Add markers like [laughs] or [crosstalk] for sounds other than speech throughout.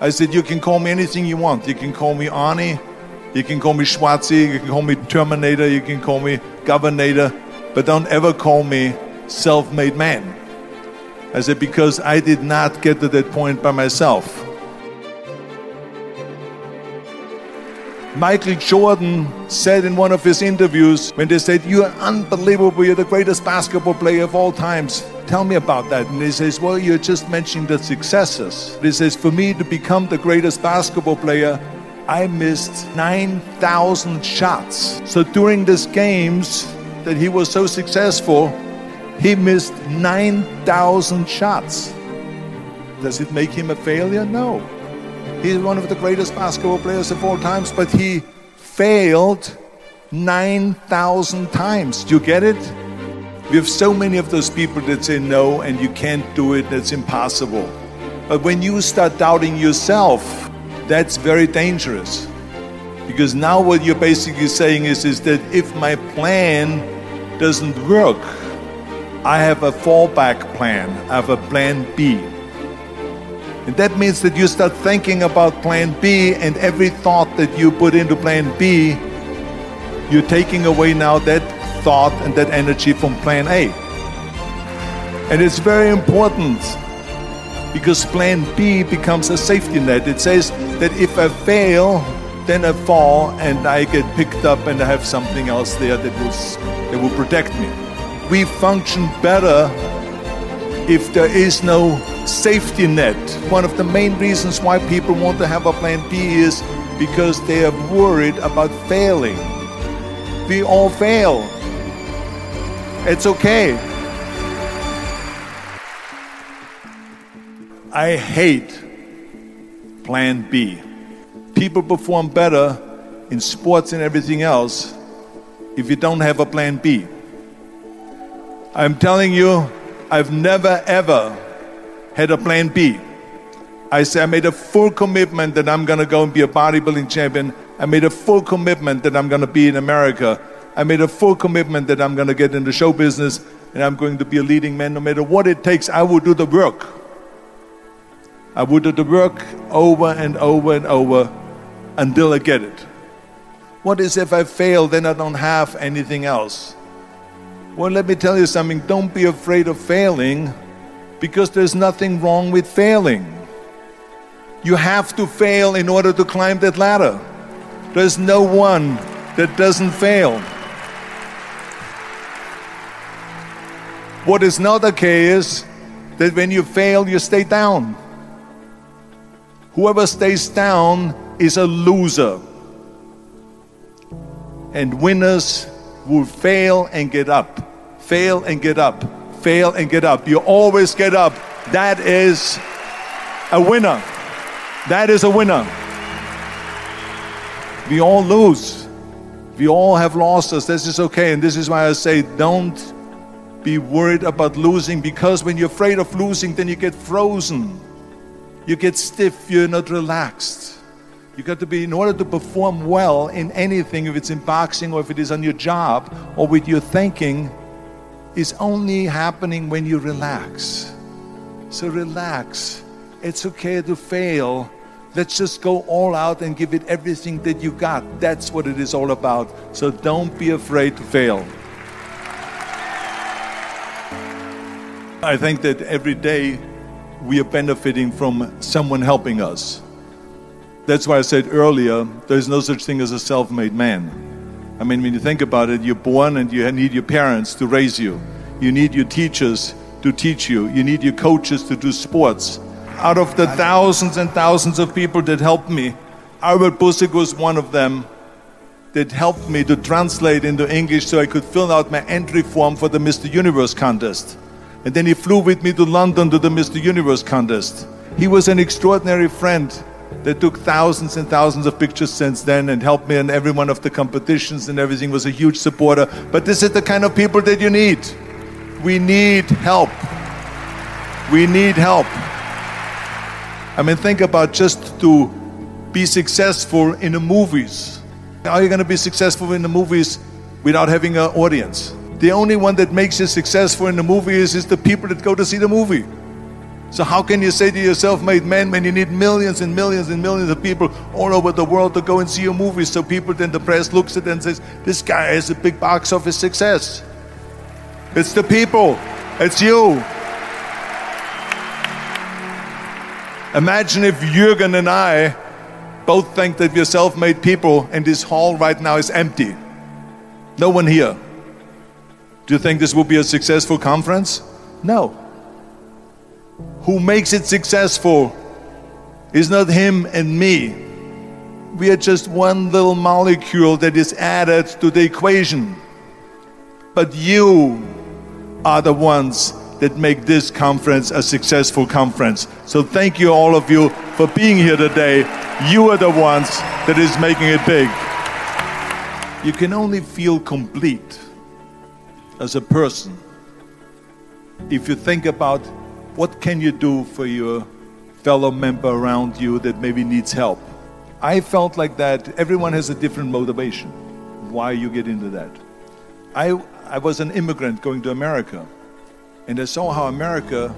I said, you can call me anything you want. You can call me Arnie. You can call me Schwarzi. You can call me Terminator. You can call me Governator. But don't ever call me self-made man. I said, because I did not get to that point by myself. Michael Jordan said in one of his interviews when they said, You are unbelievable, you're the greatest basketball player of all times. Tell me about that. And he says, Well, you're just mentioning the successes. He says, For me to become the greatest basketball player, I missed 9,000 shots. So during these games that he was so successful, he missed 9,000 shots. Does it make him a failure? No. He's one of the greatest basketball players of all times, but he failed 9,000 times. Do you get it? We have so many of those people that say no and you can't do it, that's impossible. But when you start doubting yourself, that's very dangerous. Because now what you're basically saying is, is that if my plan doesn't work, I have a fallback plan, I have a plan B. And that means that you start thinking about plan B, and every thought that you put into plan B, you're taking away now that thought and that energy from plan A. And it's very important because plan B becomes a safety net. It says that if I fail, then I fall and I get picked up and I have something else there that will, that will protect me. We function better if there is no safety net. One of the main reasons why people want to have a plan B is because they are worried about failing. We all fail. It's okay. I hate plan B. People perform better in sports and everything else if you don't have a plan B. I'm telling you, I've never ever had a plan B. I said I made a full commitment that I'm going to go and be a bodybuilding champion. I made a full commitment that I'm going to be in America. I made a full commitment that I'm going to get in the show business and I'm going to be a leading man no matter what it takes. I will do the work. I will do the work over and over and over until I get it. What is if I fail, then I don't have anything else? Well, let me tell you something. Don't be afraid of failing because there's nothing wrong with failing. You have to fail in order to climb that ladder. There's no one that doesn't fail. What is not okay is that when you fail, you stay down. Whoever stays down is a loser. And winners will fail and get up fail and get up, fail and get up. You always get up. That is a winner. That is a winner. We all lose. We all have lost us. This is okay. And this is why I say don't be worried about losing because when you're afraid of losing, then you get frozen. You get stiff. You're not relaxed. You got to be, in order to perform well in anything, if it's in boxing or if it is on your job or with your thinking, is only happening when you relax. So relax. It's okay to fail. Let's just go all out and give it everything that you got. That's what it is all about. So don't be afraid to fail. I think that every day we are benefiting from someone helping us. That's why I said earlier, there's no such thing as a self made man. I mean, when you think about it, you're born and you need your parents to raise you. You need your teachers to teach you. You need your coaches to do sports. Out of the thousands and thousands of people that helped me, Albert Busek was one of them that helped me to translate into English so I could fill out my entry form for the Mr. Universe contest. And then he flew with me to London to the Mr. Universe contest. He was an extraordinary friend that took thousands and thousands of pictures since then and helped me in every one of the competitions and everything was a huge supporter. But this is the kind of people that you need. We need help. We need help. I mean, think about just to be successful in the movies. How are you going to be successful in the movies without having an audience? The only one that makes you successful in the movies is the people that go to see the movie. So how can you say to yourself made man when you need millions and millions and millions of people all over the world to go and see your movie so people then the press looks at it and says, this guy has a big box office success. It's the people. It's you. Imagine if Jürgen and I both think that we're self-made people and this hall right now is empty. No one here. Do you think this will be a successful conference? No. Who makes it successful is not him and me. We are just one little molecule that is added to the equation. But you are the ones that make this conference a successful conference. So thank you all of you for being here today. You are the ones that is making it big. You can only feel complete as a person if you think about what can you do for your fellow member around you that maybe needs help. I felt like that everyone has a different motivation why you get into that. I I was an immigrant going to America, and I saw how America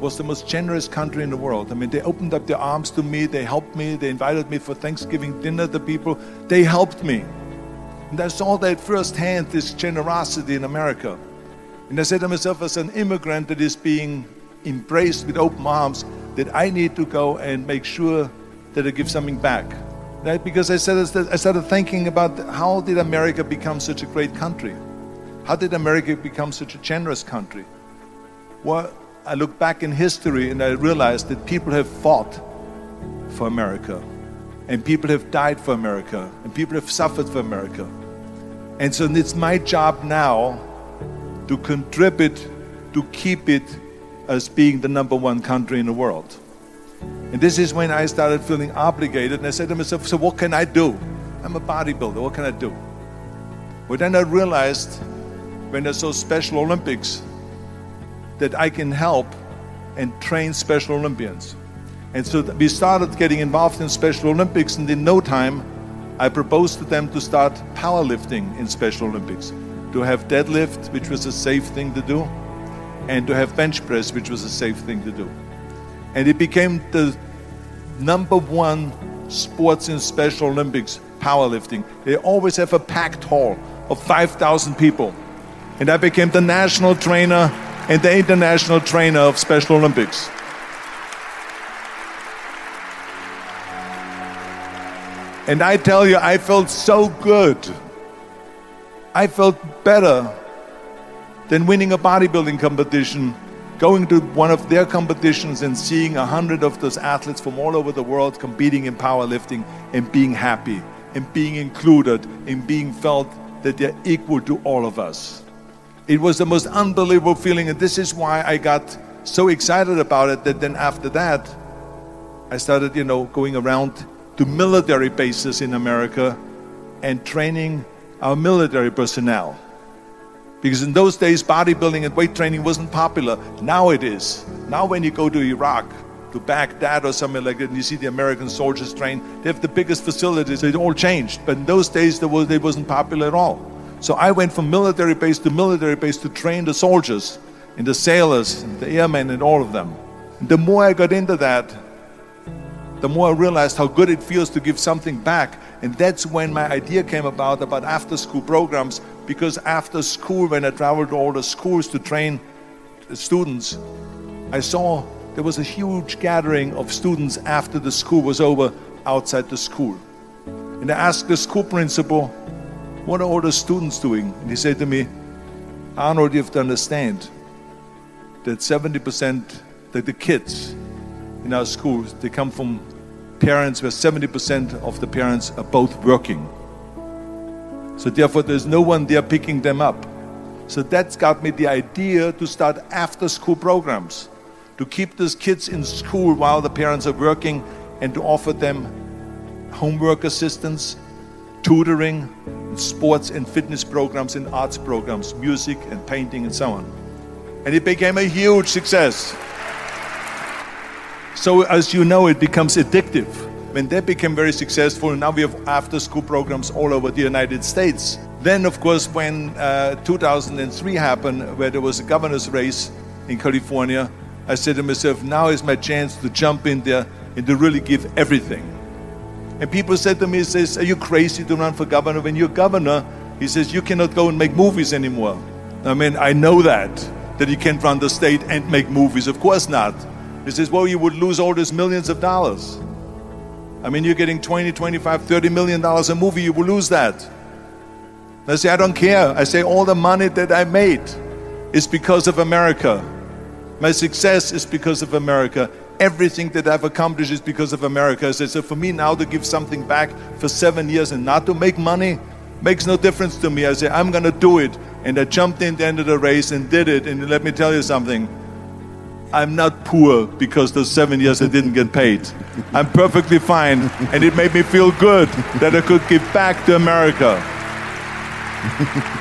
was the most generous country in the world. I mean, they opened up their arms to me, they helped me, they invited me for Thanksgiving dinner, the people, they helped me. And I saw that firsthand, this generosity in America. And I said to myself, as an immigrant that is being embraced with open arms, that I need to go and make sure that I give something back. Right? Because I started, I started thinking about how did America become such a great country? How did America become such a generous country? Well, I look back in history and I realized that people have fought for America, and people have died for America, and people have suffered for America. And so it's my job now to contribute to keep it as being the number one country in the world. And this is when I started feeling obligated, and I said to myself, So, what can I do? I'm a bodybuilder, what can I do? Well, then I realized when there's those Special Olympics that I can help and train Special Olympians. And so we started getting involved in Special Olympics, and in no time, I proposed to them to start powerlifting in Special Olympics, to have deadlift, which was a safe thing to do, and to have bench press, which was a safe thing to do. And it became the number one sports in Special Olympics, powerlifting. They always have a packed hall of 5,000 people and I became the national trainer and the international trainer of Special Olympics. And I tell you, I felt so good. I felt better than winning a bodybuilding competition, going to one of their competitions and seeing a hundred of those athletes from all over the world competing in powerlifting and being happy and being included and being felt that they're equal to all of us. It was the most unbelievable feeling, and this is why I got so excited about it that then after that, I started, you know, going around to military bases in America and training our military personnel. Because in those days, bodybuilding and weight training wasn't popular. Now it is. Now, when you go to Iraq, to Baghdad or somewhere like that, and you see the American soldiers train, they have the biggest facilities. It all changed. But in those days, it wasn't popular at all. So I went from military base to military base to train the soldiers and the sailors and the airmen and all of them. And the more I got into that, the more I realized how good it feels to give something back. And that's when my idea came about about after school programs. Because after school, when I traveled to all the schools to train students, I saw there was a huge gathering of students after the school was over outside the school. And I asked the school principal, What are all the students doing? And he said to me, Arnold, you have to understand that 70% that the kids in our schools, they come from parents where 70% of the parents are both working. So therefore, there's no one there picking them up. So that's got me the idea to start after school programs, to keep these kids in school while the parents are working and to offer them homework assistance, tutoring, sports and fitness programs and arts programs, music and painting and so on. And it became a huge success. So, as you know, it becomes addictive. When that became very successful, now we have after school programs all over the United States. Then, of course, when uh, 2003 happened, where there was a governor's race in California, I said to myself, now is my chance to jump in there and to really give everything. And people said to me, says, Are you crazy to run for governor? When you're governor, he says, you cannot go and make movies anymore. I mean, I know that, that you can't run the state and make movies. Of course not. He says, well, you would lose all these millions of dollars. I mean, you're getting 20, 25, 30 million dollars a movie, you will lose that. I say, I don't care. I say, all the money that I made is because of America. My success is because of America. Everything that I've accomplished is because of America. I say, so for me now to give something back for seven years and not to make money makes no difference to me. I say, I'm going to do it. And I jumped in the end of the race and did it. And let me tell you something I'm not poor because those seven years I didn't get paid. I'm perfectly fine, and it made me feel good that I could give back to America. [laughs]